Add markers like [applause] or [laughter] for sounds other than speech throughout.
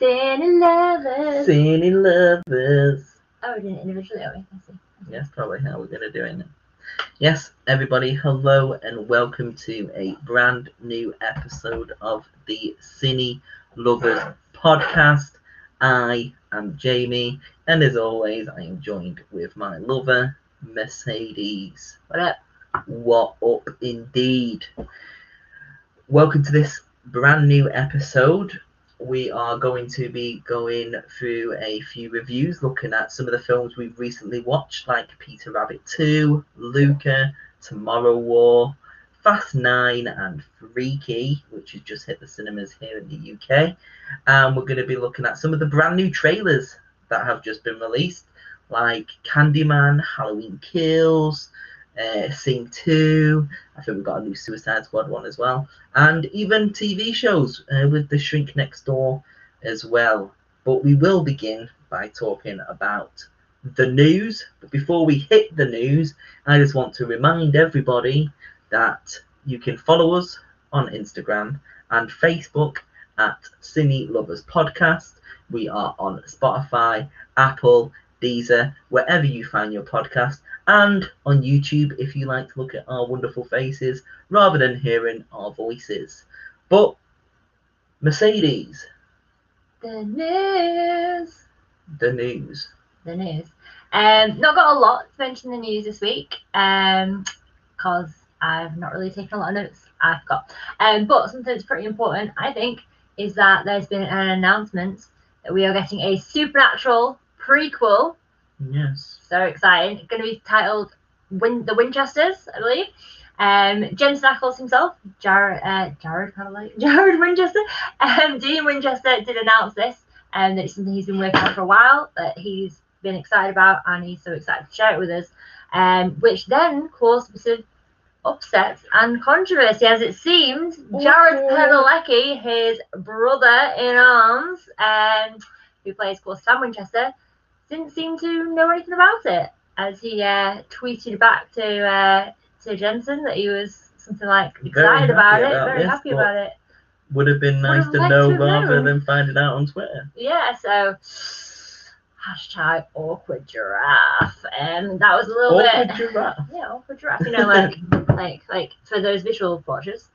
Cine lovers. Cine lovers. Oh, we did it individually. Oh, I see. Yes, probably how we're going to do it. Yes, everybody, hello and welcome to a brand new episode of the Cine Lovers podcast. I am Jamie, and as always, I am joined with my lover, Mercedes. What up? What up, indeed? Welcome to this brand new episode. We are going to be going through a few reviews, looking at some of the films we've recently watched, like Peter Rabbit 2, Luca, Tomorrow War, Fast 9, and Freaky, which has just hit the cinemas here in the UK. And we're going to be looking at some of the brand new trailers that have just been released, like Candyman, Halloween Kills, uh, Sing 2. I think we've got a new Suicide Squad one as well. And even TV shows uh, with The Shrink Next Door as well. But we will begin by talking about the news. But before we hit the news, I just want to remind everybody that you can follow us on Instagram and Facebook at Cine Lovers Podcast. We are on Spotify, Apple, Deezer, wherever you find your podcast, and on YouTube if you like to look at our wonderful faces rather than hearing our voices. But Mercedes, The news. the news. The news. Um, not got a lot to mention in the news this week. Um, because I've not really taken a lot of notes. I forgot. Um, but something that's pretty important, I think, is that there's been an announcement that we are getting a supernatural prequel. Yes. So exciting! It's going to be titled Win- The Winchesters, I believe. Um, Jensen Ackles himself, Jared, uh, Jared, kind of like Jared Winchester, um, Dean Winchester did announce this, and that it's something he's been working on for a while, that he's been excited about, and he's so excited to share it with us. Um, which then caused a bit of upset and controversy, as it seemed. Jared. Padalecki, his brother in arms, um, who plays, of course, Sam Winchester, didn't seem to know anything about it, as he uh, tweeted back to uh, to Jensen that he was something like excited happy about it, very this, happy about it. Would have been nice Would've to know to rather known. than find it out on Twitter. Yeah, so hashtag awkward giraffe, and that was a little Awkward bit. giraffe. [laughs] Yeah, awkward giraffe. You know, like [laughs] like like for those visual watchers.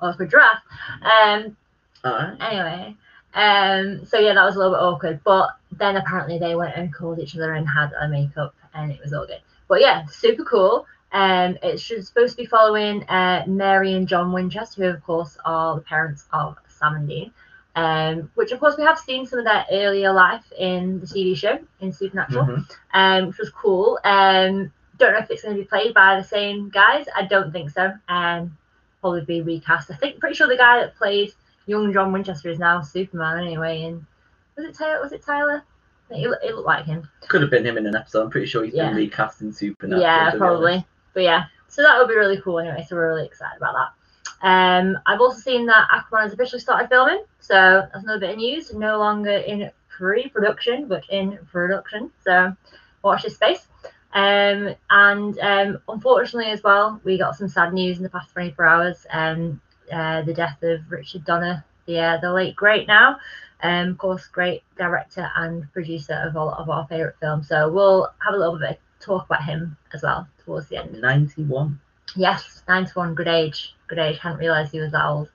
Awkward giraffe. Um. Anyway. Um. So yeah, that was a little bit awkward, but then apparently they went and called each other and had a makeup, and it was all good. But yeah, super cool. Um, it's supposed to be following uh, Mary and John Winchester, who of course are the parents of Sam and Dean. Um, which of course we have seen some of their earlier life in the TV show in Supernatural Mhm. um, which was cool. Um, don't know if it's going to be played by the same guys. I don't think so. Um, probably be recast. I think pretty sure the guy that played young John Winchester is now Superman anyway. And was it Tyler? Was it Tyler? It, it looked like him. Could have been him in an episode. I'm pretty sure he's Yeah. been recast in Supernatural. yeah, probably. But yeah, so that would be really cool anyway. So we're really excited about that. Um, I've also seen that Aquaman has officially started filming. So that's another bit of news. No longer in pre-production, but in production. So watch this space. Um, and um, unfortunately as well, we got some sad news in the past 24 hours. Um, uh, the death of Richard Donner, the uh, the late great now. Um, of course, great director and producer of a lot of our favourite films. So we'll have a little bit of talk about him as well towards the end. 91. Yes, 91, good age. Good age. Hadn't realised he was that old.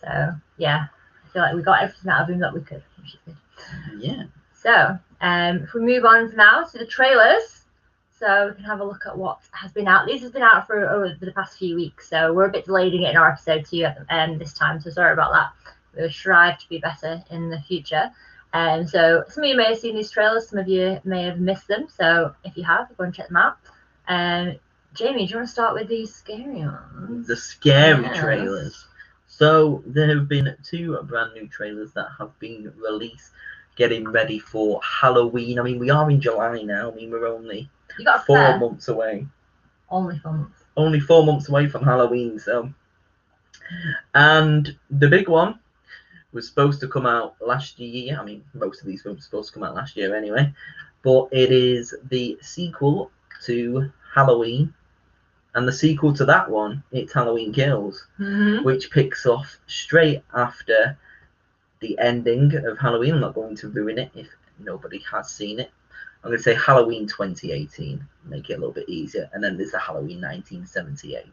So yeah, I feel like we got everything out of him that we could, which is good. Yeah. So um, if we move on now to the trailers, so we can have a look at what has been out. These has been out for over the past few weeks, so we're a bit delayed in getting our episode to you at the, um, this time. So sorry about that. We'll strive to be better in the future. Um, so some of you may have seen these trailers, some of you may have missed them. So if you have, go and check them out. Um, Jamie, do you want to start with these scary ones? The scary Yes. trailers. So there have been two brand new trailers that have been released, getting ready for Halloween. I mean, we are in July now. I mean, we're only You got four months away. only four months. Only four months away from Halloween. So, and the big one was supposed to come out last year. I mean, most of these films were supposed to come out last year anyway. But it is the sequel to Halloween. And the sequel to that one, it's Halloween Kills, Mhm. which picks off straight after the ending of Halloween. I'm not going to ruin it if nobody has seen it. I'm going to say Halloween 2018, make it a little bit easier, and then there's the Halloween 1978.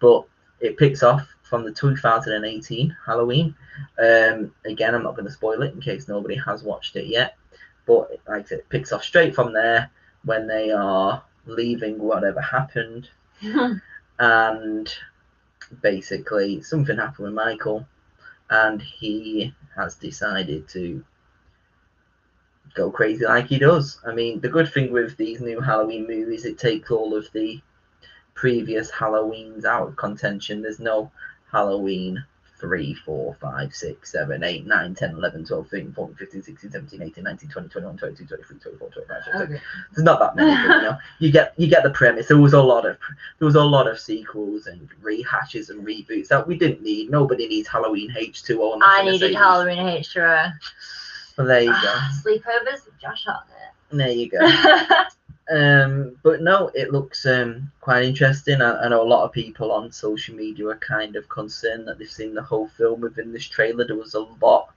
But it picks off from the 2018 Halloween. Um, again, I'm not going to spoil it in case nobody has watched it yet. But like I said, it picks off straight from there when they are leaving whatever happened. [laughs] and basically, something happened with Michael, and he has decided to go crazy like he does. I mean, the good thing with these new Halloween movies, it takes all of the previous Halloweens out of contention. There's no Halloween 3, 4, 5, 6, 7, 8, 9, 10, 11, 12, 13, 14, 15, 16, 17, 18, 19, 20, 21, 22, 23, 24, 25, 26. Okay. There's not that many, but, you know. You get you get the premise. There was a lot of there was a lot of sequels and rehashes and reboots that we didn't need. Nobody needs Halloween H2O. or I needed. Halloween H2O. Well, there you go. Sleepovers with Josh Hartnett. There you go. [laughs] Um, but no, it looks um, quite interesting. I, I know a lot of people on social media are kind of concerned that they've seen the whole film within this trailer. There was a lot,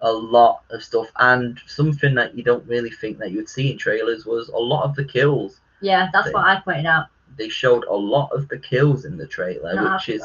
a lot of stuff, and something that you don't really think that you would see in trailers was a lot of the kills. yeah, that's what I pointed out. They showed a lot of the kills in the trailer, Not which is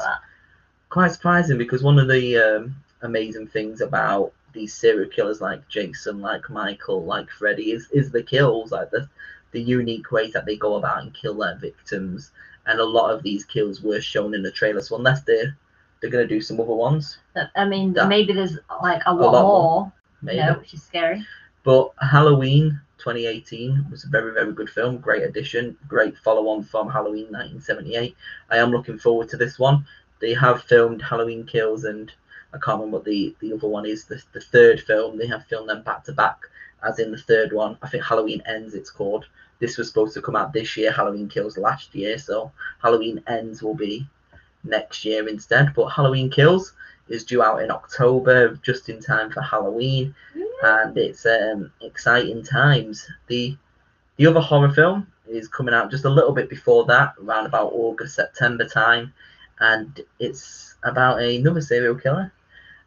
quite surprising because one of the um, amazing things about these serial killers like Jason, like Michael, like Freddy is is the kills, like the the unique ways that they go about and kill their victims. And a lot of these kills were shown in the trailer. So unless they're they're gonna do some other ones, I mean, That- maybe there's like a lot, lot more, more, maybe. you know, which is scary. But Halloween 2018 was a very, very good film. Great addition. Great follow on from Halloween 1978. I am looking forward to this one. They have filmed Halloween Kills and I can't remember what the, the other one is. The, the third film, they have filmed them back to back, as in the third one. I think Halloween Ends, it's called. This was supposed to come out this year. Halloween Kills last year. So Halloween Ends will be next year instead. But Halloween Kills is due out in October, just in time for Halloween and it's um, exciting times. The the other horror film is coming out just a little bit before that, around about August September time, and it's about another serial killer,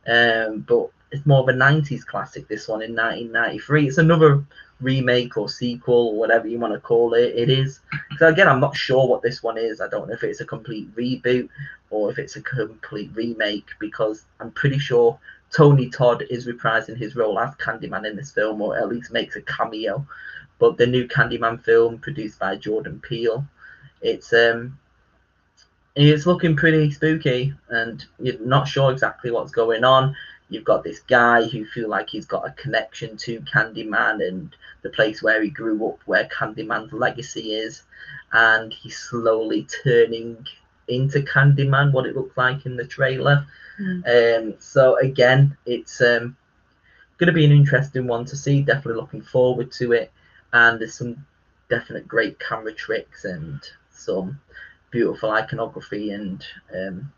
um, but it's more of a '90s classic. This one in 1993. It's another remake or sequel, or whatever you want to call it. It is. So again, I'm not sure what this one is. I don't know if it's a complete reboot or if it's a complete remake because I'm pretty sure Tony Todd is reprising his role as Candyman in this film, or at least makes a cameo. But the new Candyman film, produced by Jordan Peele, it's um, it's looking pretty spooky, and you're not sure exactly what's going on. You've got this guy who feel like he's got a connection to Candyman and the place where he grew up, where Candyman's legacy is, and he's slowly turning into Candyman, what it looked like in the trailer. Um, so again, it's um, going to be an interesting one to see. Definitely looking forward to it, and there's some definite great camera tricks and some beautiful iconography and um,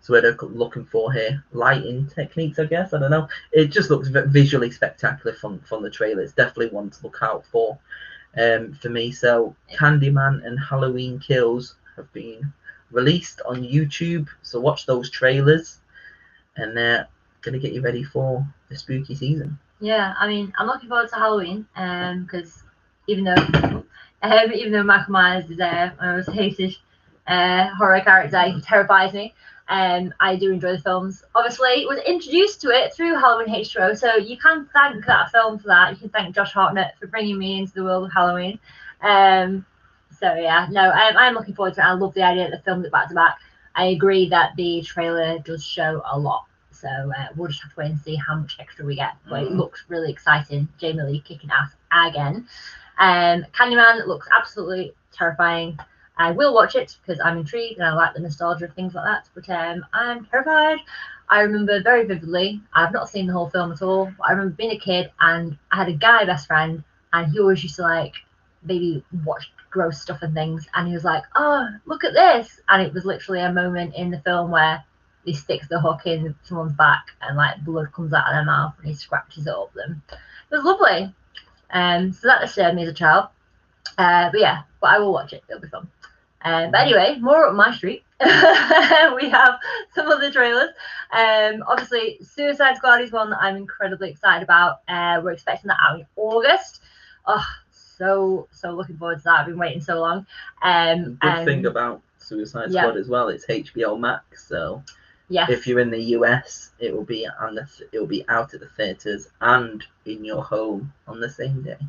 so what they're looking for here lighting techniques i guess. I don't know. It just looks visually spectacular from from the trailer. It's definitely one to look out for um for me. So candyman and halloween kills have been released on youtube. So watch those trailers and they're gonna get you ready for the spooky season. Yeah, I mean, I'm looking forward to Halloween, um, because even though, um, even though Michael Myers is uh, my most hated uh, horror character, he terrifies me. Um, I do enjoy the films. Obviously, was introduced to it through Halloween H2O, so you can thank that film for that. You can thank Josh Hartnett for bringing me into the world of Halloween. Um, so yeah, no, I'm, I'm looking forward to it. I love the idea that the filmed it back to back. I agree that the trailer does show a lot. So uh, we'll just have to wait and see how much extra we get. But it Mhm. looks really exciting. Jamie Lee kicking ass again. Um, Candyman looks absolutely terrifying. I will watch it because I'm intrigued and I like the nostalgia of things like that. But um, I'm terrified. I remember very vividly. I've not seen the whole film at all. But I remember being a kid and I had a guy best friend, and he always used to like maybe watch gross stuff and things. And he was like, "Oh, look at this!" And it was literally a moment in the film where he sticks the hook in someone's back and like blood comes out of their mouth and he scratches it up them. It was lovely. Um, so that disturbed me as a child. Uh, but yeah, but I will watch it. It'll be fun. Um, but anyway, more up my street. [laughs] we have some other trailers. Um, obviously, Suicide Squad is one that I'm incredibly excited about. Uh, we're expecting that out in August. Oh, so so looking forward to that. I've been waiting so long. Um, Good and- thing about Suicide Yeah. Squad as well, it's HBO Max, so yes, if you're in the US, it will be on the it will be out at the theaters and in your home on the same day,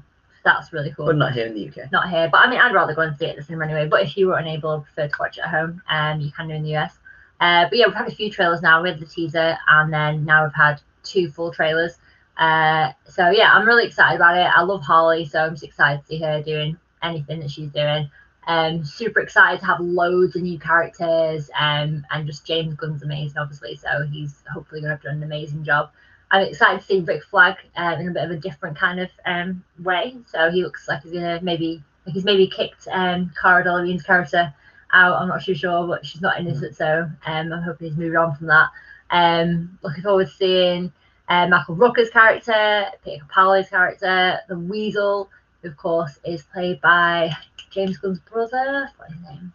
that's really cool. but not here in the UK. not here. But I mean, I'd rather go and see it at the cinema anyway. But if you were unable or prefer to watch it at home, um, you can do in the US. Uh, but yeah, we've had a few trailers now. We had the teaser, and then now we've had two full trailers. Uh, so yeah, I'm really excited about it. I love Harley, so I'm just excited to see her doing anything that she's doing. Um, super excited to have loads of new characters. Um, and just James Gunn's amazing, obviously. So he's hopefully going to have done an amazing job. I'm excited to see Rick Flag um, in a bit of a different kind of um, way. So he looks like he's gonna maybe like he's maybe kicked um, Cara Delevingne's character out. I'm not too sure, but she's not in this, so um, I'm hoping he's moved on from that. Um, looking forward to seeing uh, Michael Rooker's character, Peter Capaldi's character, the Weasel, who of course is played by James Gunn's brother. What's his name?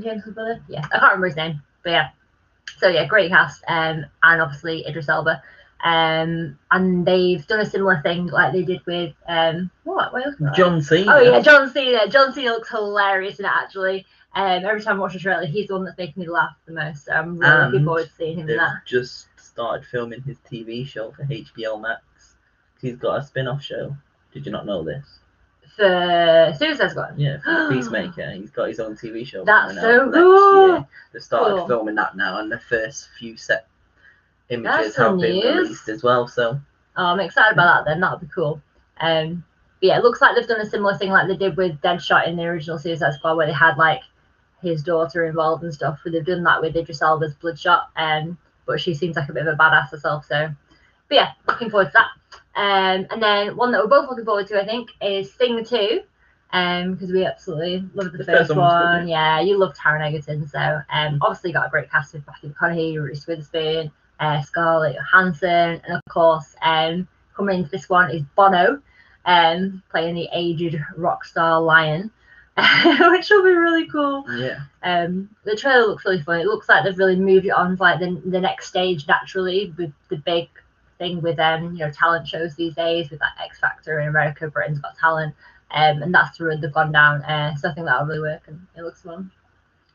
James Gunn's brother? Yeah, I can't remember his name, but yeah. So yeah, great cast, um, and obviously Idris Elba. Um, and they've done a similar thing like they did with um, what? What? John Cena. Oh yeah, John Cena. John Cena looks hilarious in it actually. Um, every time I watch a trailer, he's the one that's making me laugh the most. So I'm really looking forward to seeing him in They've that. just started filming his TV show for HBO Max. He's got a spin-off show. Did you not know this? For Suicide Squad. Yeah, for [gasps] Peacemaker. He's got his own TV show. That's so cool. They've started Cool. filming that now, and the first few set images That's have been news. released as well. So Oh, I'm excited about that then. That'll be cool. Um, yeah, it looks like they've done a similar thing like they did with Deadshot in the original Suicide Squad, where they had like his daughter involved and stuff. But they've done that with Idris Elba's Bloodshot, um, but she seems like a bit of a badass herself. So, but yeah, looking forward to that. Um, and then one that we're both looking forward to, I think, is Sing Two, um, because we absolutely loved the, The first, first one was good, one. Yeah, you loved Taron Egerton, so um, obviously got a great cast with Matthew McConaughey, Reese Witherspoon, uh, Scarlett Johansson, and of course, um, coming into this one is Bono, um, playing the aged rock star Lion, [laughs] which will be really cool. yeah, Um, the trailer looks really fun. It looks like they've really moved it on to like the, the next stage naturally with the big thing with um you know talent shows these days with like X Factor in America, Britain's Got Talent, um, and that's the road they've gone down. Uh, so I think that'll really work and it looks fun.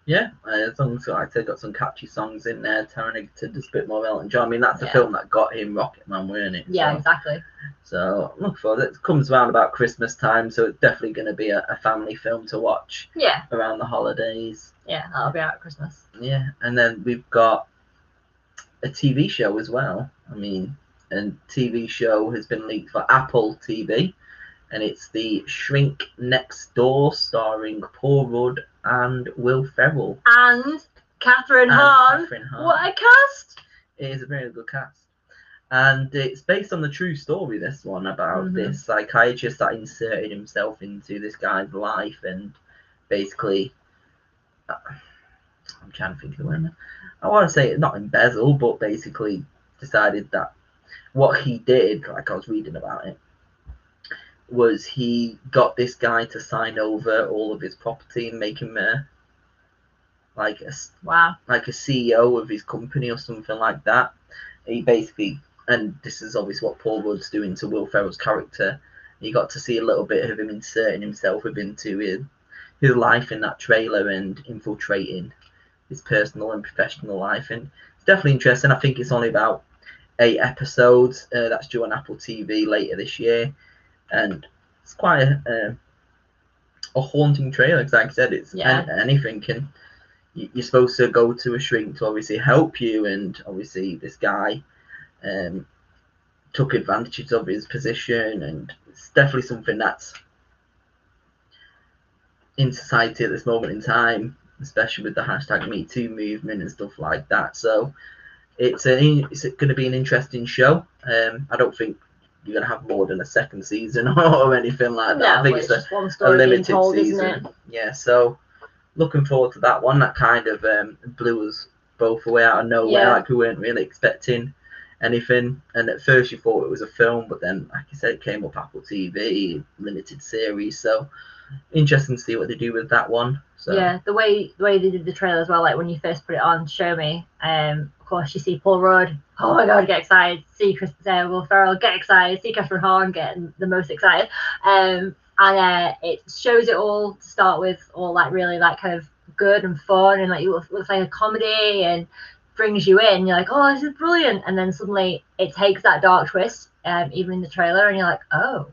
yeah. Uh, as long as like I said, got some catchy songs in there. Taron Egerton does a bit more Elton John. I mean, that's the Yeah. film that got him Rocket Man, weren't it? Yeah, So- exactly. So look for it. It comes around about Christmas time, so it's definitely going to be a, a family film to watch Yeah, around the holidays. yeah, that'll be out at Christmas. Yeah, and then we've got a TV show as well. I mean, a TV show has been leaked for Apple TV, and it's the Shrink Next Door, starring Paul Rudd and Will Ferrell. And Kathryn and Hahn. Kathryn Hahn. What a cast! It is a very good cast. And it's based on the true story, this one, about Mhm. this psychiatrist that inserted himself into this guy's life and basically. uh, I'm trying to think of the word. now. I want to say not embezzle, but basically decided that what he did, like I was reading about it, was he got this guy to sign over all of his property and make him a, like a Wow. like a CEO of his company or something like that. He basically, and this is obviously what Paul Rudd's doing to Will Ferrell's character. You got to see a little bit of him inserting himself into his, his life in that trailer and infiltrating his personal and professional life. And it's definitely interesting. I think it's only about eight episodes. Uh, that's due on Apple TV later this year. And it's quite a, a, a haunting trailer. 'cause like I said, it's Yeah. an- anything can you- you're supposed to go to a shrink to obviously help you, and obviously this guy um, took advantage of his position, and it's definitely something that's in society at this moment in time, especially with the hashtag Me Too movement and stuff like that. So it's a, it's going to be an interesting show. Um, I don't think you're going to have more than a second season [laughs] or anything like that. No, I think it's it's a, a limited told, season. Yeah, so looking forward to that one. That kind of um, blew us both away out of nowhere. Yeah. Like we weren't really expecting anything. And at first you thought it was a film, but then, like I said, it came up Apple TV, limited series. So interesting to see what they do with that one. So Yeah, the way the way they did the trailer as well, like when you first put it on, show me. Um, of course you see Paul Rudd. Oh my god, get excited. See Chris uh, Will Ferrell, get excited. See Kathryn Hahn, get the most excited. Um, and uh, it shows it all to start with, all like really like kind of good and fun, and like it looks, looks like a comedy and brings you in. You're like, oh, this is brilliant, and then suddenly it takes that dark twist, um, even in the trailer, and you're like, oh,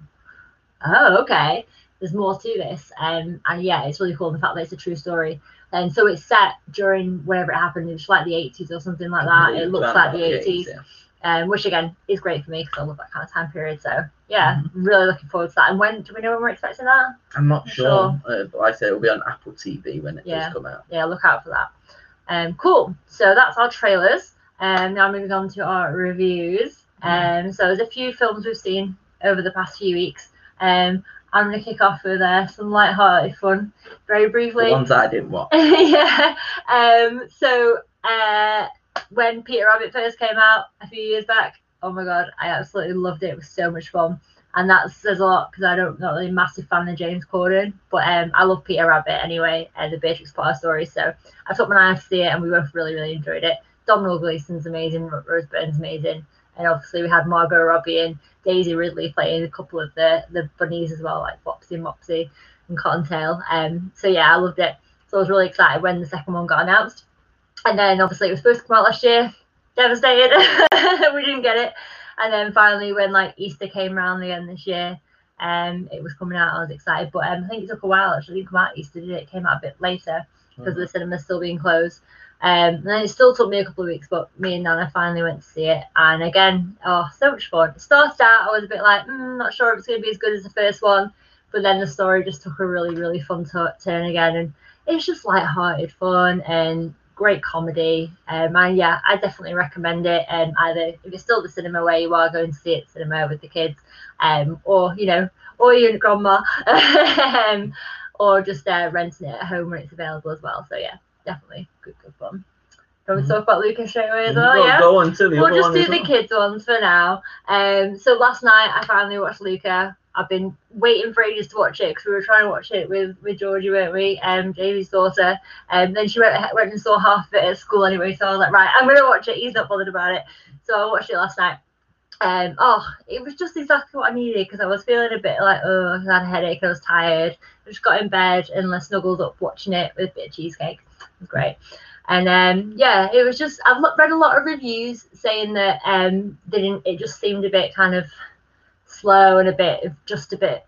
oh, okay there's more to this. Um, and yeah, it's really cool the fact that it's a true story. And so it's set during whenever it happened, it's like the 80s or something like that. It looks like the 80s, yeah. um, which again is great for me because I love that kind of time period. So yeah, Mm-hmm. really looking forward to that. And when do we know when we're expecting that? I'm not Not sure, uh, but like I say, it'll be on Apple TV when it Yeah. does come out. Yeah, look out for that. Um, cool. So that's our trailers. Um, now moving on to our reviews. Um, so there's a few films we've seen over the past few weeks. Um, I'm gonna kick off with uh, some light-hearted fun, very briefly. The ones that I didn't [laughs] watch. yeah. Um, so uh, when Peter Rabbit first came out a few years back, oh my god, I absolutely loved it. It was so much fun. And that says a lot because I don't not really a massive fan of James Corden, but um, I love Peter Rabbit anyway and the Beatrix Potter story. So I took my eye to see it, and we both really really enjoyed it. Domhnall Gleeson's amazing, Rose Byrne's amazing, and obviously we had Margot Robbie and Daisy Ridley playing a couple of the the bunnies as well, like Flopsy, Mopsy, and Cottontail. Um, so yeah, I loved it. So I was really excited when the second one got announced. And then obviously it was supposed to come out last year. Devastated. [laughs] we didn't get it. And then finally when like Easter came around again this year, um, it was coming out. I was excited. But um, I think it took a while actually. It didn't come out Easter, did it? It came out a bit later because the cinema's still being closed. Um, and then it still took me a couple of weeks, but me and Nana finally went to see it. And again, oh, so much fun. It started out, I was a bit like, mm, not sure if it's going to be as good as the first one. But then the story just took a really, really fun t- turn again. And it's just light-hearted fun and great comedy. Um, and yeah, I definitely recommend it. Um, either if it's still the cinema where you are going to see it cinema with the kids, um, or you know, or your grandma, [laughs] um, or just uh, renting it at home when it's available as well. So yeah, definitely good, good fun. Can we Mhm. talk about Lucas straight away as Go- well? Yeah. Go on to the We'll just do the well. kids ones for now. Um, so last night I finally watched Luca. I've been waiting for ages to watch it because we were trying to watch it with with Georgie, weren't we? Um, Davey's daughter. And then she went went and saw half of it at school anyway. So I was like, right, I'm gonna watch it. He's not bothered about it. So I watched it last night. Um, oh, it was just exactly what I needed because I was feeling a bit like, oh, I had a headache. I was tired. I just got in bed and I snuggled up watching it with a bit of cheesecake. Was great. And um, yeah, it was just I've read a lot of reviews saying that um, they didn't. It just seemed a bit kind of slow and a bit of just a bit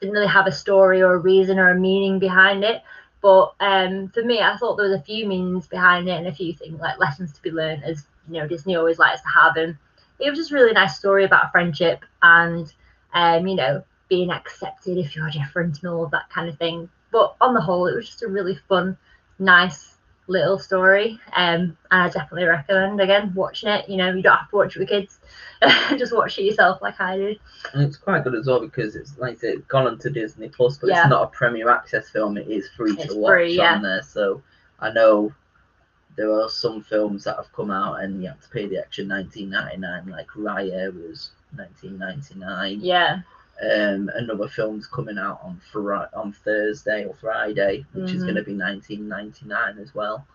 didn't really have a story or a reason or a meaning behind it. But um, for me, I thought there was a few meanings behind it and a few things like lessons to be learned, as you know Disney always likes to have. And it was just really nice story about friendship and um, you know being accepted if you're different and all of that kind of thing. But on the whole, it was just a really fun, nice little story. Um, and I definitely recommend again watching it. You know, you don't have to watch it with kids. [laughs] just watch it yourself like I did. And it's quite good as well because it's like it's gone onto Disney Plus, but Yeah. it's not a Premier Access film. It is free It's to watch free, yeah. on there. So I know there are some films that have come out and you have to pay the extra 19.99. Like Raya was 19.99. Yeah. Um, another film's coming out on Fri- on Thursday or Friday, which is Mhm. going to be 19.99 as well.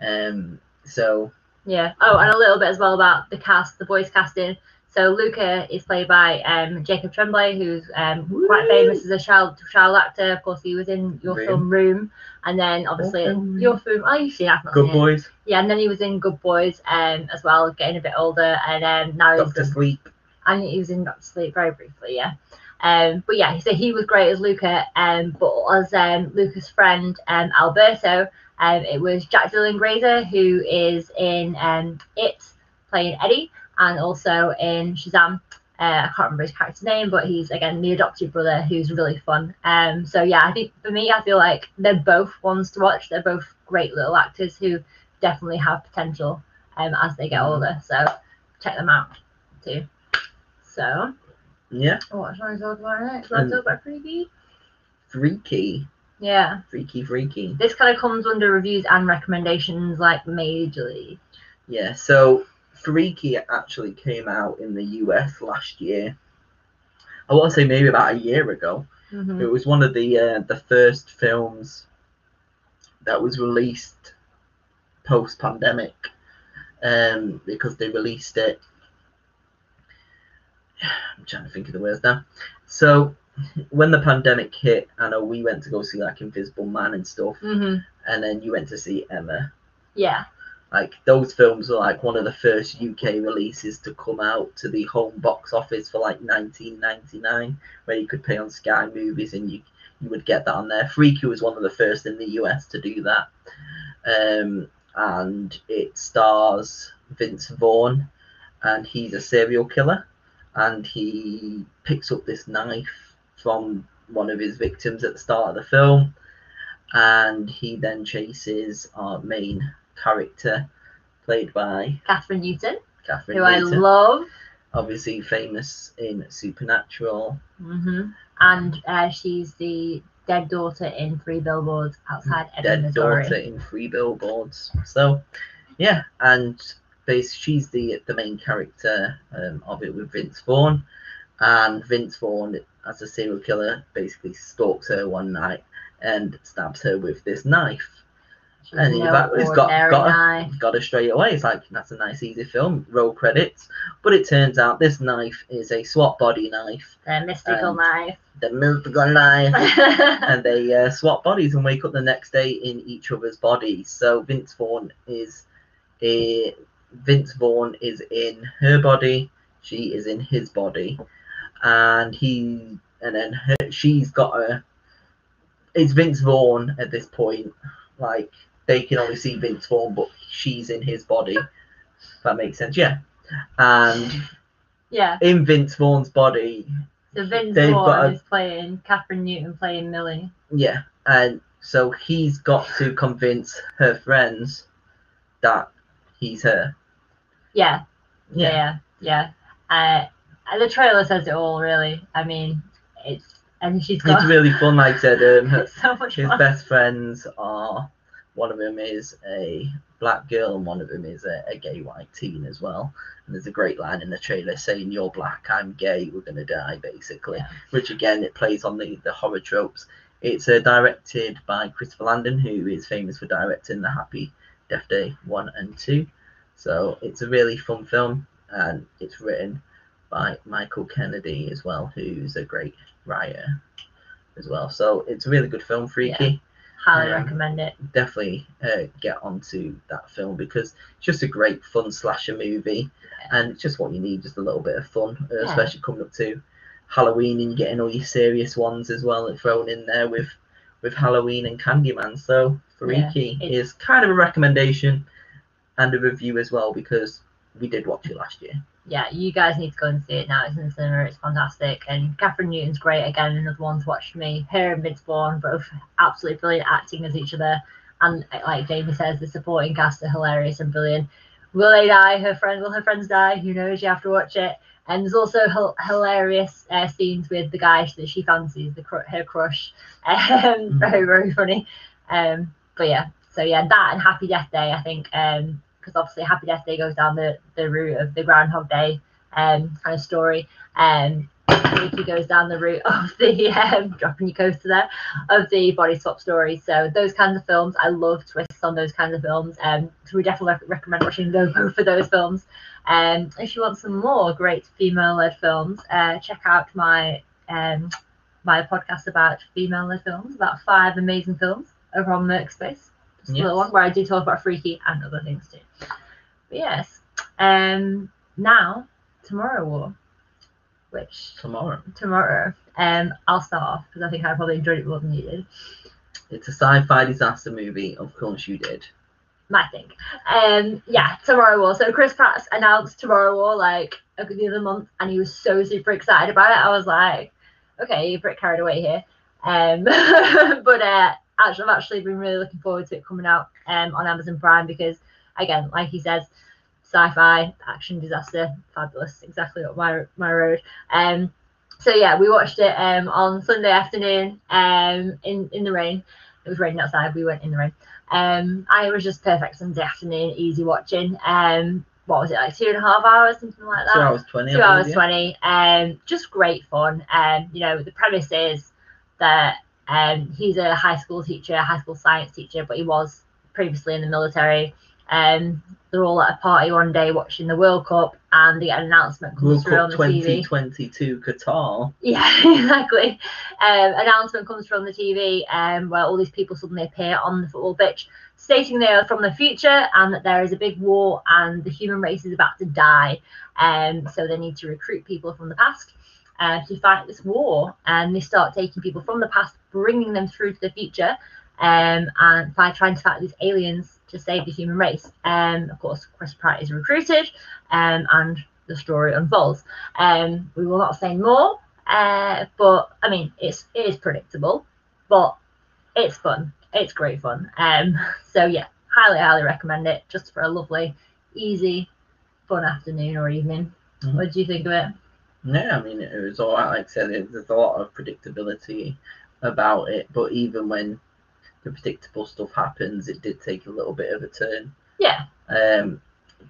Um, so Yeah. Oh, and a little bit as well about the cast, the voice casting. So Luca is played by um, Jacob Tremblay, who's um, quite famous as a child child actor. Of course, he was in your Room. film Room, and then obviously your film. Oh, you've I've not Good seen it. Boys, Yeah, and then he was in Good Boys um, as well, getting a bit older, and um, now he's Doctor Sleep. and he was in Doctor Sleep very briefly, yeah. Um, but yeah, so he was great as Luca, um, but as um, Luca's friend um, Alberto, um, it was Jack Dylan Grazer who is in um, It, playing Eddie, and also in Shazam. Uh, I can't remember his character's name, but he's again the adopted brother who's really fun. So yeah, I think for me, I feel like they're both ones to watch. They're both great little actors who definitely have potential as they get older. So check them out too. So Yeah, should I talk about next? Should I Um, talk about Freaky? Freaky, Yeah, Freaky, Freaky. this kind of comes under reviews and recommendations, like majorly. Yeah, so Freaky actually came out in the US last year. I want to say maybe about a year ago. Mhm. It was one of the uh, the first films that was released post pandemic, um, because they released it. I'm trying to think of the words now. So when the pandemic hit, I know we went to go see like Invisible Man and stuff, Mhm. and then you went to see Emma. Yeah. Like those films were like one of the first UK releases to come out to the home box office for like 1999, where you could pay on Sky Movies and you you would get that on there. Freaky was one of the first in the US to do that, um, and it stars Vince Vaughn, and he's a serial killer, and he picks up this knife from one of his victims at the start of the film, and he then chases our main character, played by Kathryn Newton, Kathryn who I Newton, love. obviously famous in Supernatural. hmm And uh, she's the dead daughter in Three Billboards Outside Ebbing, dead Missouri. daughter in three billboards. So, yeah, and she's the the main character um, of it with Vince Vaughn, and Vince Vaughn, as a serial killer, basically stalks her one night and stabs her with this knife. She's And no fact, it's got- got a- Got her straight away. It's like that's a nice easy film. Roll credits, but it turns out this knife is a swap body knife, The mystical knife. the mythical knife. [laughs] and they uh, swap bodies and wake up the next day in each other's bodies. So Vince Vaughn is a Vince Vaughn is in her body, she is in his body, and he and then her, she's got a. It's Vince Vaughn at this point. Like they can only see Vince Vaughn, but she's in his body. If that makes sense, yeah. And yeah. in Vince Vaughn's body, So Vince Vaughn a- is playing Kathryn Newton playing Millie. Yeah, and so he's got to convince her friends that he's her. Yeah. Yeah, Yeah. Yeah. Uh, the trailer says it all, really. I mean, it's and she's got it's really fun. Like I said, um, her- [laughs] so much his fun. best friends are one of them is a black girl and one of them is a, a gay white teen as well. And there's a great line in the trailer saying, "You're black, I'm gay, we're gonna die," basically. Yeah. Which again, it plays on the the horror tropes. It's uh, directed by Christopher Landon, who is famous for directing the Happy Death Day one and two. So it's a really fun film, and it's written by Michael Kennedy as well, who's a great writer as well. So it's a really good film, Freaky. Highly um, recommend it. Definitely uh, get onto that film because it's just a great fun slasher movie, and it's just what you need, just a little bit of fun, uh, Yeah. especially coming up to Halloween and getting all your serious ones as well and thrown in there with with Halloween and Candyman. So Freaky it's- is kind of a recommendation and a review as well because we did watch it last year. Yeah, you guys need to go and see it now. It's in the cinema. It's fantastic. And Kathryn Newton's great again. Another one to watch for me. Her and Vince Vaughn both absolutely brilliant acting as each other. And like Jamie says, the supporting cast are hilarious and brilliant. Will they die? Her friend? Will her friends die? Who knows? You have to watch it. And there's also hil- hilarious uh, scenes with the guy that she fancies, the cr- her crush. [laughs] Um, very very funny. Um, but yeah, so yeah, that and Happy Death Day, I think, um, because obviously Happy Death Day goes down the, the route of the Groundhog Day um kind of story. Um, Freaky goes down the route of the [laughs] um, dropping your coaster there of the body swap story. So those kinds of films, I love twists on those kinds of films. Um, so we definitely recommend watching those [laughs] both of those films. Um, if you want some more great female-led films, uh, check out my um my podcast about female-led films, about five amazing films over on Merkspace. Just a little one where I do talk about Freaky and other things too. But yes. Um, now Tomorrow War, which Tomorrow. tomorrow. Um, I'll start off because I think I probably enjoyed it more than you did. It's a sci-fi disaster movie. Of course you did. I think. Um, yeah, Tomorrow War. So Chris Pratt announced Tomorrow War like the other month, and he was so super excited about it. I was like, okay, you're a bit carried away here. Um, [laughs] but uh, actually, I've actually been really looking forward to it coming out um on Amazon Prime because, again, like he says, sci-fi action disaster, fabulous, exactly up my my road. Um, so yeah, we watched it um on Sunday afternoon um in in the rain. It was raining outside. We went in the rain. Um, and it was just perfect Sunday afternoon, easy watching. Um, what was it like two and a half hours, something like that? Two hours twenty. Two I hours twenty. Um, just great fun. Um, you know, the premise is that um, he's a high school teacher, a high school science teacher, but he was previously in the military. Um, they're all at a party one day watching the World Cup, and they get an announcement comes World through Cup on the TV. 2022 Qatar. Yeah, [laughs] exactly. Um, announcement comes from the TV um, where all these people suddenly appear on the football pitch, stating they are from the future and that there is a big war and the human race is about to die. Um, so they need to recruit people from the past uh, to fight this war. And they start taking people from the past, bringing them through to the future, um, and by trying to fight these aliens to save the human race. Um, of course, Chris Pratt is recruited, um, and the story unfolds. Um, we will not say more, uh, but I mean, it's it is predictable, but it's fun. It's great fun. Um, [laughs] so yeah, highly, highly recommend it. Just for a lovely, easy, fun afternoon or evening. Mhm. What do you think of it? Yeah, I mean, it was all right. Like I said, it- there's a lot of predictability about it, but even when the predictable stuff happens, it did take a little bit of a turn Yeah, um,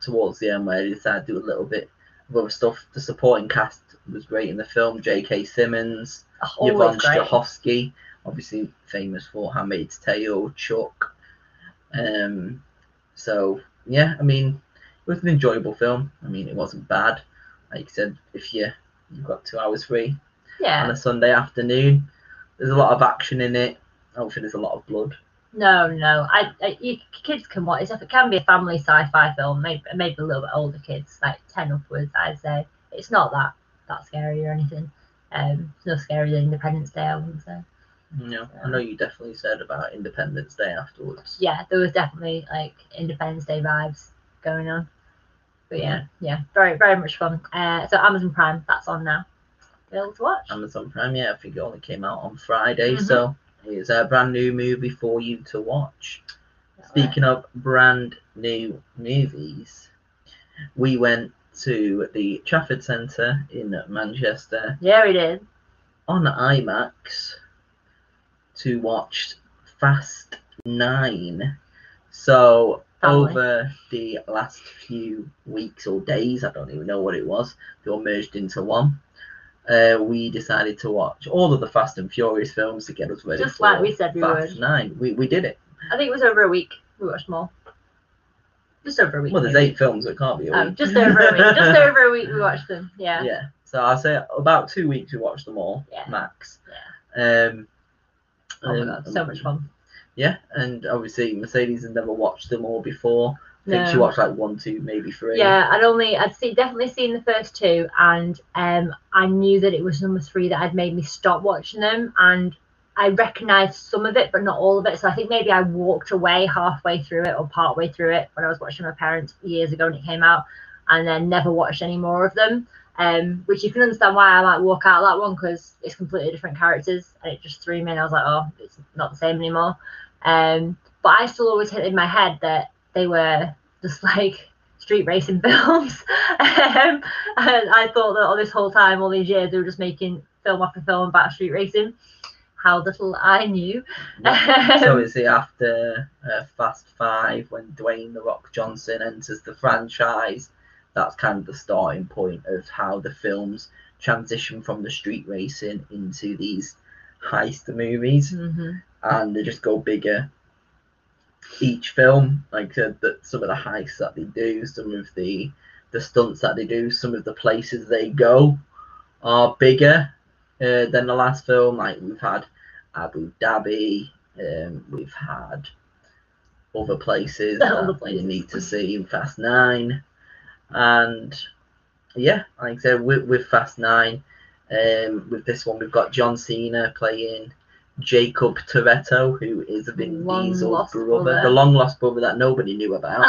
towards the end where they decided to do a little bit of other stuff. The supporting cast was great in the film. J.K. Simmons, always Yvonne. Strahovski, obviously famous for Handmaid's Tale, Chuck. Um, so yeah, I mean, it was an enjoyable film. I mean, it wasn't bad. Like you said, if you you've got two hours free yeah. on a Sunday afternoon, there's a lot of action in it. I don't think there's a lot of blood. no, no. I, I you, kids can watch it. It can be a family sci-fi film, maybe maybe a little bit older kids, like ten upwards. I'd say it's not that that scary or anything. Um, it's no scarier than Independence Day, I wouldn't say. You know, I know you definitely said about Independence Day afterwards. yeah, there was definitely like Independence Day vibes going on. But yeah, yeah, very very much fun. Uh, so Amazon Prime, that's on now. Available to watch. Amazon Prime, yeah, I think it only came out on Friday, Mhm. so it's a brand new movie for you to watch. Speaking of brand new movies, we went to the Trafford Centre in Manchester yeah, we did. on IMAX to watch Fast Nine. So over the last few weeks or days, I don't even know what it was, they all merged into one. Uh, we decided to watch all of the Fast and Furious films to get us ready Just like we said we Fast would. Nine. We, we did it. I think it was over a week. We watched more. Just over a week. Well, there's maybe. eight films. It can't be a Oh, week. just over a week. Just over a week we watched them. [laughs] Yeah. Yeah. So I'll say about two weeks we watched them all, Yeah. max. Um, Oh my um, god, so much fun. Yeah, and obviously Mercedes had never watched them all before. I think she watched like one, two, maybe three. Yeah, I'd only I'd see definitely seen the first two, and um, I knew that it was number three that had made me stop watching them, and I recognised some of it, but not all of it. So I think maybe I walked away halfway through it or part way through it when I was watching my parents years ago when it came out, and then never watched any more of them. Um, which you can understand why I might walk out of that one because it's completely different characters, and it just threw me. And I was like, oh, it's not the same anymore. Um, but I still always hit in my head that they were just like street racing [laughs] films. um, and I thought that all this whole time, all these years, they were just making film after film about street racing. How little I knew. Yeah. [laughs] so is it after uh, Fast Five when Dwayne the Rock Johnson enters the franchise? That's kind of the starting point of how the films transition from the street racing into these heist movies. Mhm. and they just go bigger each film like uh, the, some of the heists that they do some of the the stunts that they do some of the places they go are bigger uh, than the last film like we've had abu dhabi um, we've had other places Other that places. you need to see in fast nine and yeah like i said with, with fast nine um, with this one we've got john cena playing Jacob Toretto, who is Vin Long Diesel's lost brother, brother. the long lost brother that nobody knew about,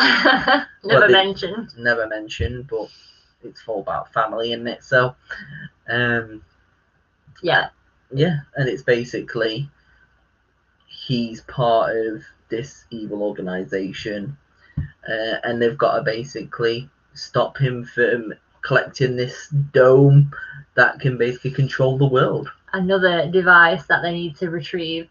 [laughs] Never they- mentioned. never mentioned, but it's all about family, isn't it? So, um, Yeah. yeah, and it's basically he's part of this evil organization, uh, and they've got to basically stop him from collecting this dome that can basically control the world. Another device that they need to retrieve.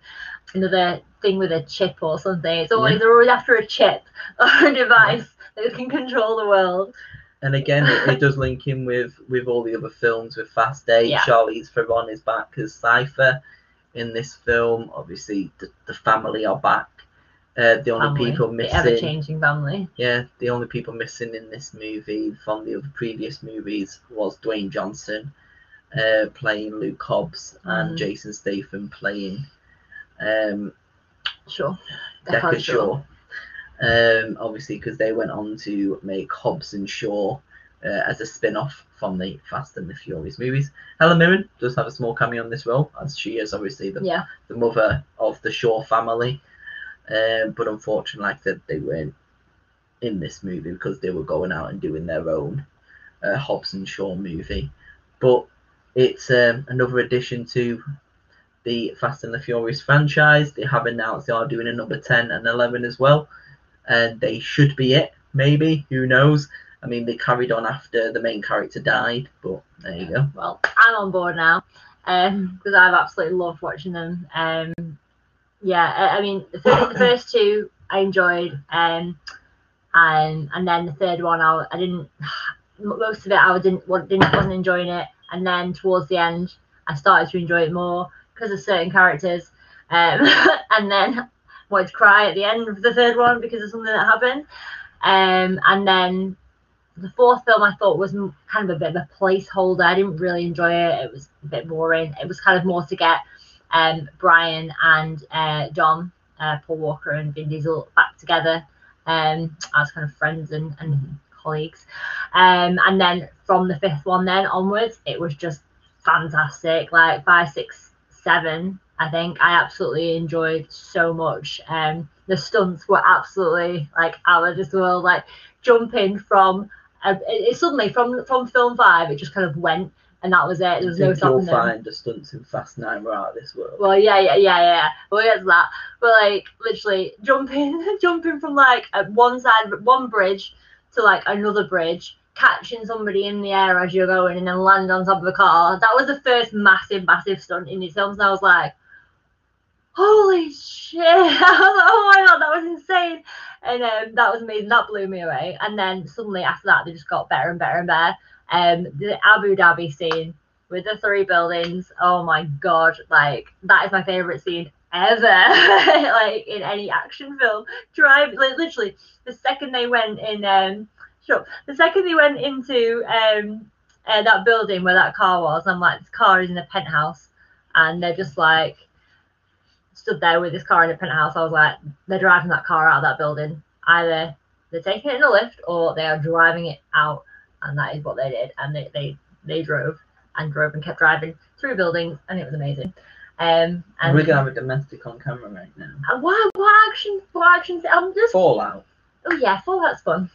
Another thing with a chip or something. It's always Yeah. they're always after a chip [laughs] or a device that can control the world. And again, it, it does link in with with all the other films with Fast Eight. Yeah. Charlize Theron is back as Cipher in this film. Obviously, the, the family are back. Uh, the only family, people the missing, ever-changing family. yeah, the only people missing in this movie from the other previous movies was Dwayne Johnson uh, playing Luke Hobbs and Mm. Jason Statham playing um, Sure. Deckard Shaw. Um, obviously, because they went on to make Hobbs and Shaw uh, as a spin off from the Fast and the Furious movies. Helen Mirren does have a small cameo in this role, as she is obviously the, Yeah. the mother of the Shaw family. Um, but unfortunately, like I said, they weren't in this movie because they were going out and doing their own uh, Hobbs and Shaw movie. But it's um, another addition to the Fast and the Furious franchise. They have announced they are doing a number 10 and 11 as well. And they should be it, maybe. Who knows? I mean, they carried on after the main character died, but there you go. Well, I'm on board now because I've absolutely loved watching them. Um, yeah, I, I mean, the first, the first two I enjoyed, um, and and then the third one I, I didn't. [sighs] Most of it I didn't didn't wasn't enjoying it, and then towards the end I started to enjoy it more because of certain characters, um, [laughs] and then wanted to cry at the end of the third one because of something that happened, um, and then the fourth film I thought was kind of a bit of a placeholder. I didn't really enjoy it. It was a bit boring. It was kind of more to get um, Brian and uh, Dom, uh, Paul Walker and Vin Diesel back together um, as kind of friends and, and colleagues. Um, and then from the fifth one then onwards, it was just fantastic. Like five, six, seven, I think I absolutely enjoyed so much. Um, the stunts were absolutely like out of this world. Like jumping from uh, it, it suddenly from from film five, it just kind of went, and that was it. There was no think you'll find the stunts in Fast 9 were out of this world. Well, yeah, yeah, yeah, yeah. We'll get to that. But like, literally jumping, [laughs] jumping from like one side, one bridge to like another bridge, catching somebody in the air as you're going, and then land on top of a car. That was the first massive, massive stunt in itself. And I was like, holy shit! [laughs] I was like, oh my god, that was insane. And um, that was amazing. That blew me away. And then suddenly after that, they just got better and better and better. Um, the Abu Dhabi scene with the three buildings. Oh my god, like that is my favorite scene ever. [laughs] like in any action film. Drive like, literally the second they went in um sure the second they went into um uh, that building where that car was, I'm like, this car is in a penthouse and they're just like stood there with this car in a penthouse. I was like, they're driving that car out of that building. Either they're taking it in a lift or they are driving it out and that is what they did. And they they, they drove and drove and kept driving through buildings, and it was amazing. Um, and We're gonna have a domestic on camera right now. and what what action what action? I'm just Fallout. oh yeah, Fallout's fun.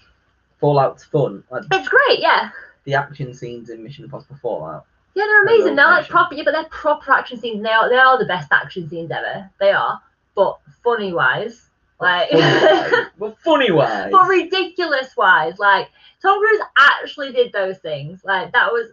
Fallout's fun. Like It's great, yeah. the action scenes in Mission Impossible Fallout. Yeah, they're amazing. They're like proper, yeah, but they're proper action scenes. They are they are the best action scenes ever. They are, but funny wise, like. well, funny wise. [laughs] but ridiculous wise. Like Tom Cruise actually did those things. Like that was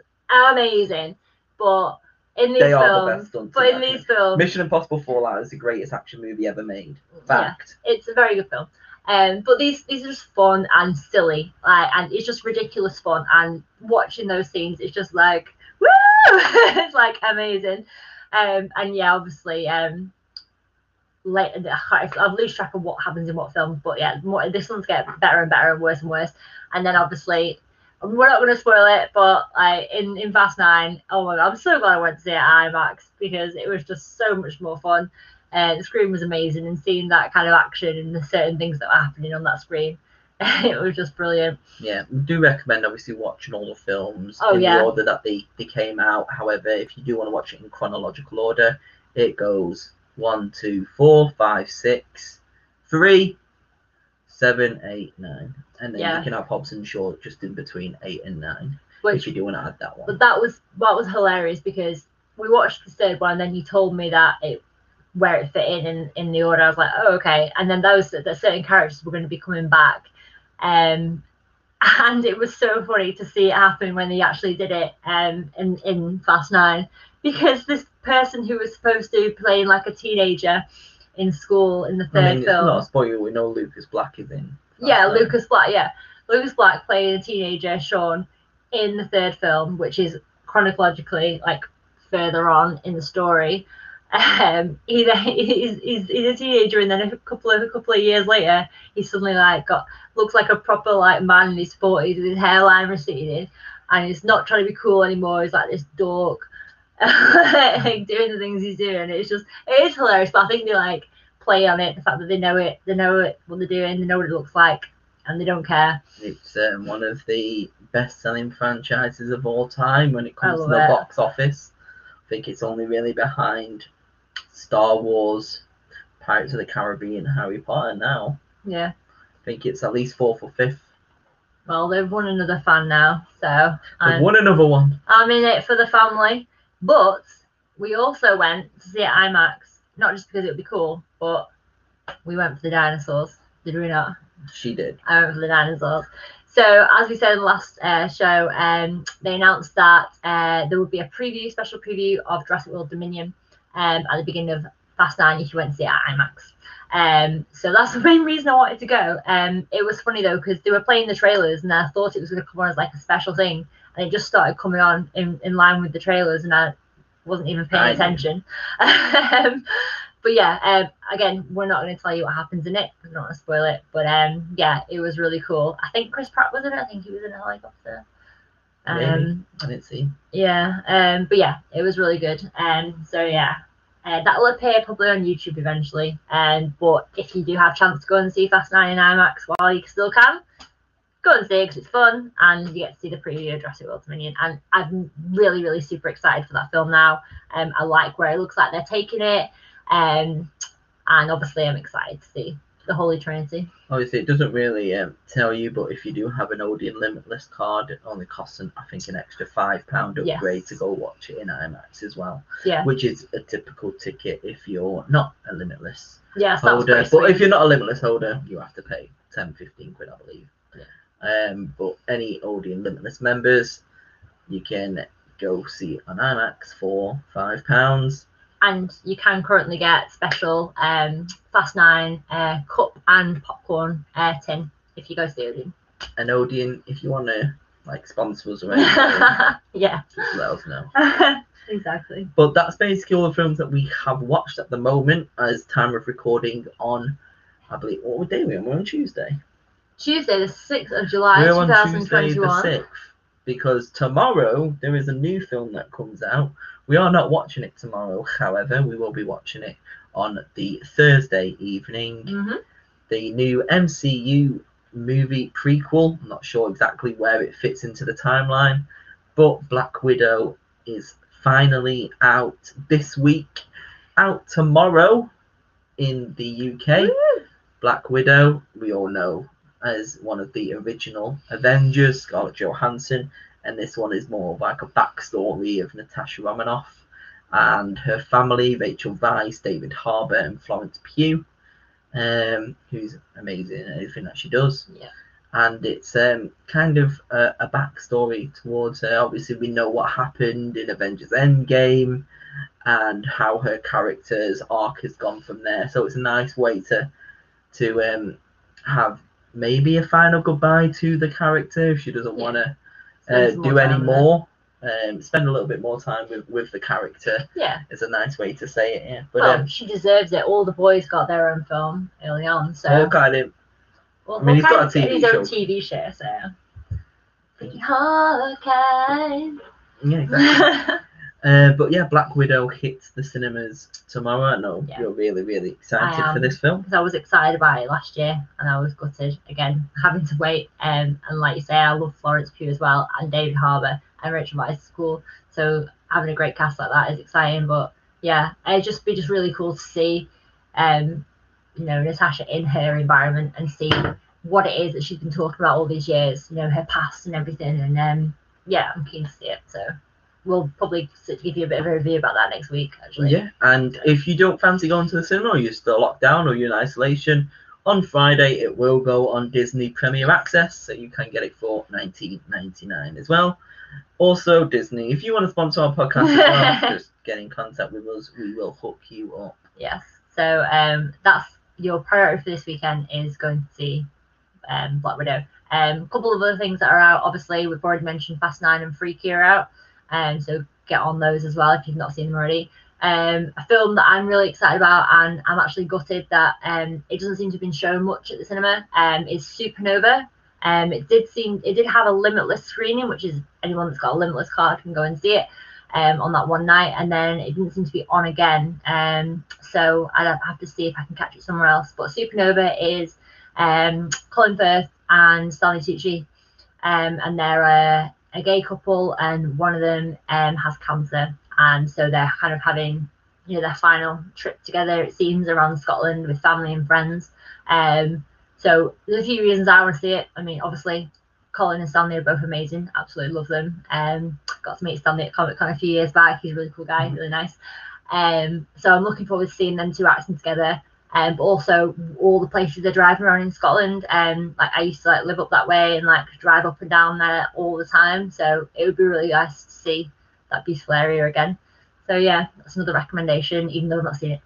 amazing. But in these They are the films, best stunts. but in these films, Mission Impossible Fallout is the greatest action movie ever made. yeah, Fact. it's a very good film. Um, but these these are just fun and silly, like, and it's just ridiculous fun. And watching those scenes, it's just like, [laughs] woo! it's like amazing. Um, and yeah, obviously, um, later I've lost track of what happens in what films, but yeah, more, this one's get better and better and worse and worse. And then obviously, we're not going to spoil it, but like in in Fast Nine, oh my god, I'm so glad I went to see it at IMAX because it was just so much more fun. Uh, the screen was amazing, and seeing that kind of action and the certain things that were happening on that screen, [laughs] it was just brilliant. Yeah, we do recommend obviously watching all the films Oh, in yeah. the order that they, they came out. However, if you do want to watch it in chronological order, it goes one, two, four, five, six, three, seven, eight, nine. And then Yeah. you can have Hobbs and Shaw just in between eight and nine. Which if you do want to add that one. But that was that was hilarious because we watched the third one, and then you told me that it where it fit in in, in the order. I was like, oh okay. And then those that certain characters were going to be coming back, um, [laughs] and it was so funny to see it happen when they actually did it um in in Fast Nine because this person who was supposed to be playing like a teenager in school in the third I mean, film. it's not a spoiler. We know Lucas Black is in. Yeah, Lucas Black. Yeah, Lucas Black playing a teenager, Sean, in the third film, which is chronologically like further on in the story. um, he then, [laughs] he's, he's, he's a teenager, and then a couple of a couple of years later, he's suddenly like got looks like a proper like man in his forties with his hairline receding, and he's not trying to be cool anymore. He's like this dork, like, [laughs] doing the things he's doing. It's just it is hilarious, but I think they like play on it, the fact that they know it, they know it, what they're doing, they know what it looks like, and they don't care. It's um, one of the best-selling franchises of all time when it comes to the it. box office. I think it's only really behind Star Wars, Pirates of the Caribbean, Harry Potter now. Yeah. I think it's at least fourth or fifth. Well, they've won another fan now, so They've I'm, won another one. I'm in it for the family. But we also went to see it IMAX, not just because it would be cool, but we went for the dinosaurs. Did we not? She did. I went for the dinosaurs. So, as we said in the last uh, show, um, they announced that uh, there would be a preview, special preview of Jurassic World Dominion um, at the beginning of Fast 9 if you went to see it at IMAX. Um, so that's [laughs] the main reason I wanted to go. Um, it was funny though because they were playing the trailers and I thought it was going to come on as like a special thing, and it just started coming on in, in line with the trailers, and I wasn't even paying attention. [laughs] um, but yeah, um, again, we're not going to tell you what happens in it. We don't want to spoil it. But um, yeah, it was really cool. I think Chris Pratt was in it. I think he was in a helicopter. Um, Maybe. I didn't see. yeah, um, but yeah, it was really good. Um, so yeah, uh, that will appear probably on YouTube eventually. Um, but if you do have a chance to go and see Fast Nine in IMAX while you still can, go and see it because it's fun and you get to see the preview of Jurassic World Dominion. And I'm really, really super excited for that film now. Um, I like where it looks like they're taking it. Um, and obviously, I'm excited to see the Holy Trinity. Obviously, it doesn't really um, tell you, but if you do have an Odeon Limitless card, it only costs, an, I think, an extra £5 upgrade Yes. to go watch it in IMAX as well, Yeah, which is a typical ticket if you're not a Limitless yes, holder. But if you're not a Limitless holder, you have to pay 10 15 quid, I believe. Um, but any Odeon Limitless members, you can go see on IMAX for £5. and you can currently get special um, Fast Nine uh, cup and popcorn uh, tin if you go see Odeon. And Odeon, if you want to like sponsor us or anything, [laughs] yeah, just let us know. [laughs] exactly. But that's basically all the films that we have watched at the moment as time of recording on, I believe, what day we on? We're on Tuesday. Tuesday, the 6th of July, We're on Tuesday the 2021. 6th because tomorrow there is a new film that comes out. We are not watching it tomorrow, however, we will be watching it on the Thursday evening. hmm The new MCU movie prequel. I'm not sure exactly where it fits into the timeline, but Black Widow is finally out this week, out tomorrow in the UK. Black Widow, we all know as one of the original Avengers, Scarlett Johansson, and this one is more of like a backstory of Natasha Romanoff and her family, Rachel Weisz, David Harbour, and Florence Pugh, um, who's amazing in everything that she does. Yeah. And it's um, kind of a, a backstory towards her. Obviously, we know what happened in Avengers Endgame and how her character's arc has gone from there. So it's a nice way to to um, have maybe a final goodbye to the character if she doesn't Yeah. want to uh, do any time with her. more. Um, spend a little bit more time with, with the character Yeah, it's a nice way to say it. Yeah, but well, um, she deserves it. All the boys got their own film early on, so. Hawkeye didn't. well, I mean, he's got a TV his own show. TV show, so. Hawkeye. Yeah, exactly. [laughs] uh, but yeah, Black Widow hits the cinemas tomorrow. I know Yeah. you're really, really excited I for this film. because I was excited about it last year and I was gutted again [laughs] having to wait. Um, and like you say, I love Florence Pugh as well and David Harbour and Rachel Weisz is cool. So having a great cast like that is exciting. But yeah, it'd just be just really cool to see, um, you know, Natasha in her environment and see what it is that she's been talking about all these years. You know, her past and everything. And um, yeah, I'm keen to see it. So we'll probably give you a bit of a review about that next week. Actually. Yeah, and if you don't fancy going to the cinema, or you're still locked down, or you're in isolation, on Friday it will go on Disney Premier Access, so you can get it for 19.99 as well. Also, Disney, if you want to sponsor our podcast as well, [laughs] just get in contact with us. We will hook you up. Yes. So um, that's your priority for this weekend is going to see um, Black Widow. Um, a couple of other things that are out. Obviously, we've already mentioned Fast Nine and Freaky are out. Um, so get on those as well if you've not seen them already. Um, a film that I'm really excited about, and I'm actually gutted that um, it doesn't seem to have been shown much at the cinema. Um, is Supernova. Um, it did seem it did have a limitless screening, which is anyone that's got a limitless card can go and see it um, on that one night, and then it didn't seem to be on again. Um, so I'd have to see if I can catch it somewhere else. But Supernova is um, Colin Firth and Stanley Tucci, um, and they're a, a gay couple, and one of them um, has cancer, and so they're kind of having you know their final trip together. It seems around Scotland with family and friends. Um, so there's a few reasons I want to see it. I mean, obviously, Colin and Stanley are both amazing. Absolutely love them. Um, got to meet Stanley at Comic Con a few years back. He's a really cool guy, Mhm. really nice. Um, so I'm looking forward to seeing them two acting together. Um, but also all the places they're driving around in Scotland. Um, like I used to like live up that way and like drive up and down there all the time. So it would be really nice to see that beautiful area again. So yeah, that's another recommendation, even though I've not seen it.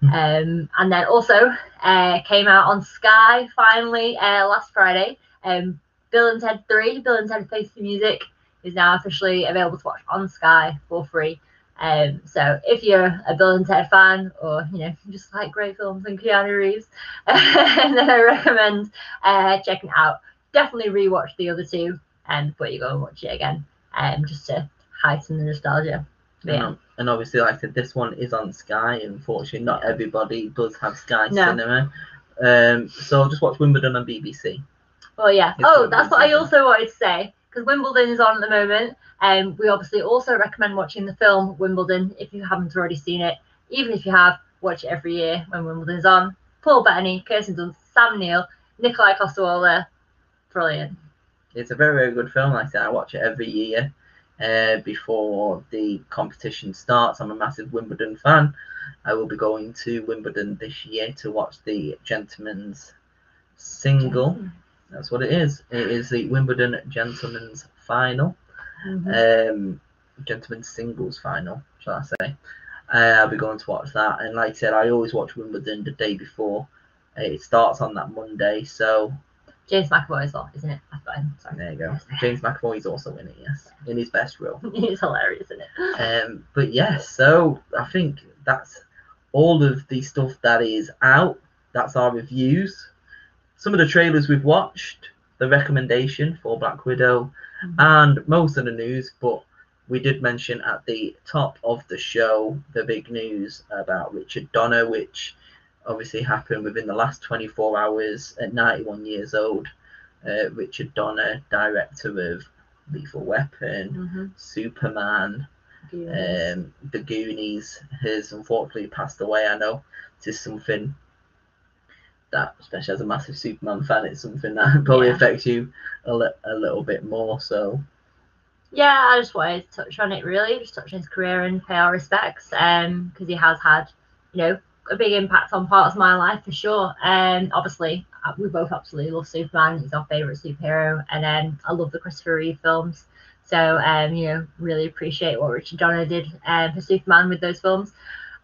Hmm. Um, and then also uh, came out on Sky finally uh, last Friday. Um, Bill and Ted 3, Bill and Ted Face the Music, is now officially available to watch on Sky for free. Um, so if you're a Bill and Ted fan, or you know, just like great films and Keanu Reeves, [laughs] then I recommend uh, checking it out. Definitely rewatch the other two, and before you go and watch it again, um, just to heighten the nostalgia. But yeah. Um, and obviously, like I said, this one is on Sky. Unfortunately, not everybody does have Sky No. Cinema. Um, so just watch Wimbledon on BBC. Oh yeah. It's Oh, that's what I also wanted to say because Wimbledon is on at the moment, and we obviously also recommend watching the film Wimbledon if you haven't already seen it. Even if you have, watch it every year when Wimbledon's on. Paul Bettany, Kirsten Dunst, Sam Neill, Nikolai Coster-Waldau, brilliant. It's a very, very good film. Like I said, I watch it every year uh, before the competition starts. I'm a massive Wimbledon fan. I will be going to Wimbledon this year to watch the gentleman's single. That's what it is. It is the Wimbledon Gentlemen's Final. Mhm. um, gentlemen's singles final, shall I say. Uh, I'll be going to watch that. And like I said, I always watch Wimbledon the day before. It starts on that Monday, so James McAvoy as well, isn't it? There you go. [laughs] James McAvoy is also in it, yes, in his best role. [laughs] He's hilarious, isn't it? Um, but yes, so I think that's all of the stuff that is out. That's our reviews. Some of the trailers we've watched, the recommendation for Black Widow, and most of the news, but we did mention at the top of the show the big news about Richard Donner, which obviously happened within the last 24 hours at 91 years old. Uh, Richard Donner, director of Lethal Weapon, Mhm. Superman, Goonies. um, The Goonies, has unfortunately passed away. I know this is something that, especially as a massive Superman fan, it's something that [laughs] probably Yeah. affects you a, li- a little bit more. So, Yeah, I just wanted to touch on it really, just touch on his career and pay our respects, um, because he has had, you know, a big impact on parts of my life for sure. Um, obviously, uh, we both absolutely love Superman. He's our favorite superhero, and um, I love the Christopher Reeve films. So, um, you know, really appreciate what Richard Donner did um, for Superman with those films.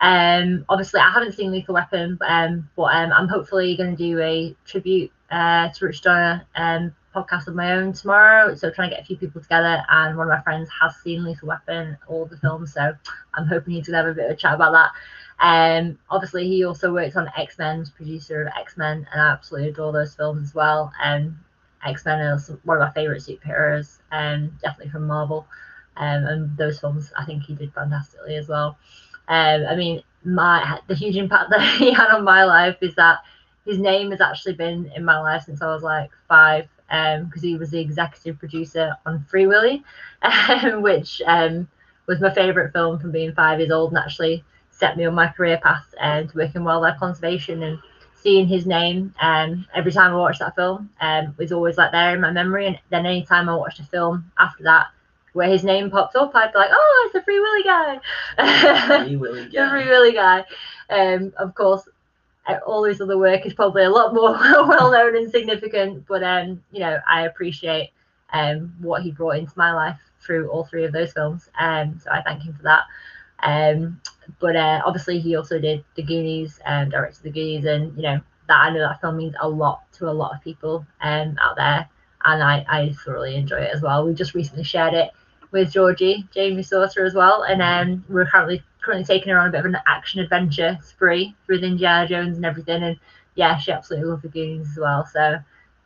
Um, obviously, I haven't seen Lethal Weapon, um, but um, I'm hopefully going to do a tribute uh, to Richard Donner um, podcast of my own tomorrow. So trying to get a few people together, and one of my friends has seen Lethal Weapon, all the films. So I'm hoping gonna have a bit of a chat about that. Um, obviously he also worked on X Men, producer of X Men, and I absolutely adore those films as well. Um, X Men is one of my favorite superheroes, um, definitely from Marvel. Um, and those films I think he did fantastically as well. Um, I mean, my the huge impact [laughs] that he had on my life is that his name has actually been in my life since I was like five, because he was the executive producer on Free Willy, [laughs] um, which um, was my favourite film from being five years old and actually set me on my career path and to work in wildlife conservation and seeing his name um, every time I watched that film um, was always like there in my memory. And then anytime I watched a film after that where his name pops up, I'd be like, oh, it's the Free Willy guy. Free [laughs] Willy the guy. Free Willy guy. Um, of course, uh, all his other work is probably a lot more [laughs] well known and significant, but um, you know, I appreciate um what he brought into my life through all three of those films. Um, so I thank him for that. Um, but uh, obviously he also did The Goonies, and directed The Goonies, and you know that I know that film means a lot to a lot of people um out there, and I I thoroughly enjoy it as well. We just recently shared it with Georgie, Jamie Sauter as well, and um, we're currently currently taking her on a bit of an action adventure spree through the Indiana Jones and everything. And yeah, she absolutely loves the Goonies as well. So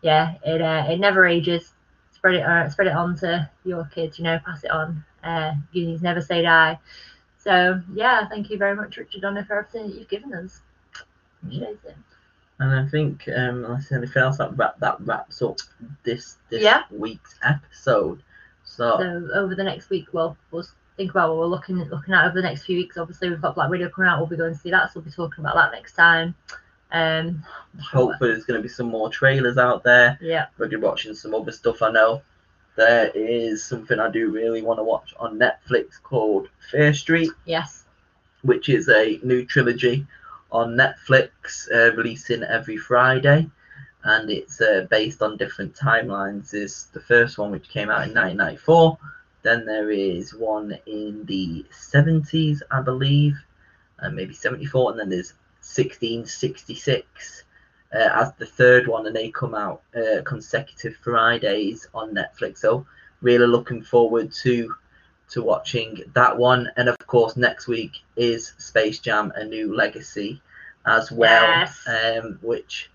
yeah, it uh, it never ages. Spread it uh, spread it on to your kids. You know, pass it on. Uh, Goonies never say die. So yeah, thank you very much, Richard Donner, for everything that you've given us. Appreciate it. And I think, um, unless there's anything else, that, wrap, that wraps up this this Yeah. week's episode. So, So over the next week, we'll we'll think about what we're looking looking at over the next few weeks. Obviously, we've got Black Widow coming out. We'll be going to see that, so we'll be talking about that next time. Um, hopefully, there's going to be some more trailers out there. yeah, We're going to be watching some other stuff. I know there is something I do really want to watch on Netflix called Fear Street, yes, which is a new trilogy on Netflix, uh, releasing every Friday. And it's uh, based on different timelines. Is the first one which came out in 1994. Then there is one in the 70s, I believe, and maybe 74, and then there's 1666 uh, as the third one, and they come out uh, consecutive Fridays on Netflix. So really looking forward to to watching that one, and of course next week is Space Jam: A New Legacy as well, Yes. um, which.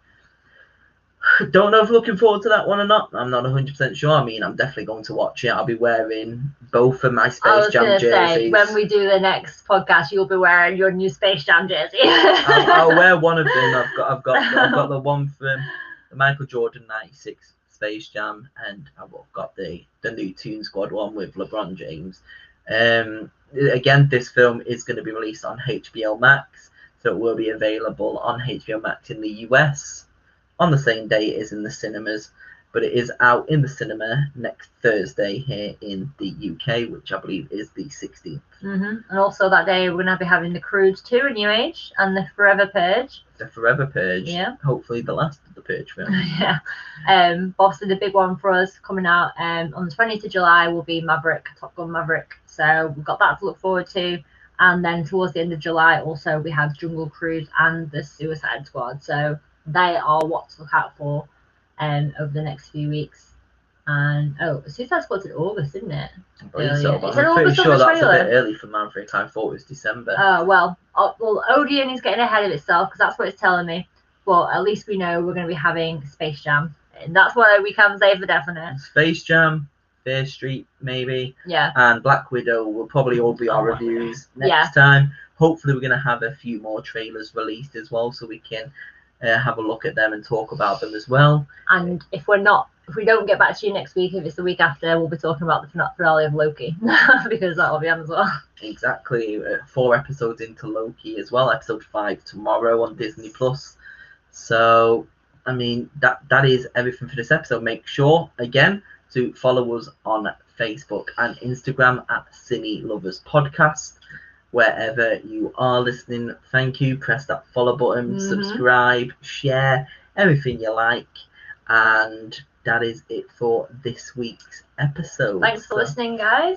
Don't know if looking forward to that one or not. I'm not 100% sure. I mean, I'm definitely going to watch it. I'll be wearing both of my I Space was Jam jerseys. say when we do the next podcast, you'll be wearing your new Space Jam jersey. I'll, [laughs] I'll wear one of them. I've got, I've got, I've got the one from the Michael Jordan '96 Space Jam, and I've got the the new Toon Squad one with LeBron James. Um, again, this film is going to be released on HBO Max, so it will be available on HBO Max in the US on the same day it is in the cinemas. But it is out in the cinema next Thursday here in the UK, which I believe is the 16th. hmm And also that day, we're gonna be having the Croods 2, A New Age, and the Forever Purge. The Forever Purge. Yeah. Hopefully, the last of the Purge films. [laughs] yeah. Um, obviously the big one for us coming out um, on the 20th of July will be Maverick, Top Gun Maverick. So we've got that to look forward to. And then towards the end of July, also we have Jungle Cruise and the Suicide Squad. So they are what to look out for um, over the next few weeks. And oh, Suicide Squad's in August, isn't it? I believe so, but Is I'm pretty August sure that's a bit early for Maverick. I thought it was December. Uh, well, uh, well, Odeon is getting ahead of itself because that's what it's telling me. But at least we know we're going to be having Space Jam, and that's what we can say for definite. Space Jam, Fear Street, maybe, Yeah, and Black Widow will probably all be our reviews next Yeah. time. Hopefully, we're going to have a few more trailers released as well, so we can uh, have a look at them and talk about them as well. and if we're not, if we don't get back to you next week, if it's the week after, we'll be talking about the fin- finale of Loki [laughs] because that'll be on as well. Exactly, uh, four episodes into Loki as well. Episode five tomorrow on Disney Plus. So, I mean, that that is everything for this episode. Make sure again to follow us on Facebook and Instagram at Cine Lovers Podcast. Wherever you are listening, thank you. Press that follow button, Mhm. subscribe, share, everything you like, and that is it for this week's episode. Thanks for So- listening, guys.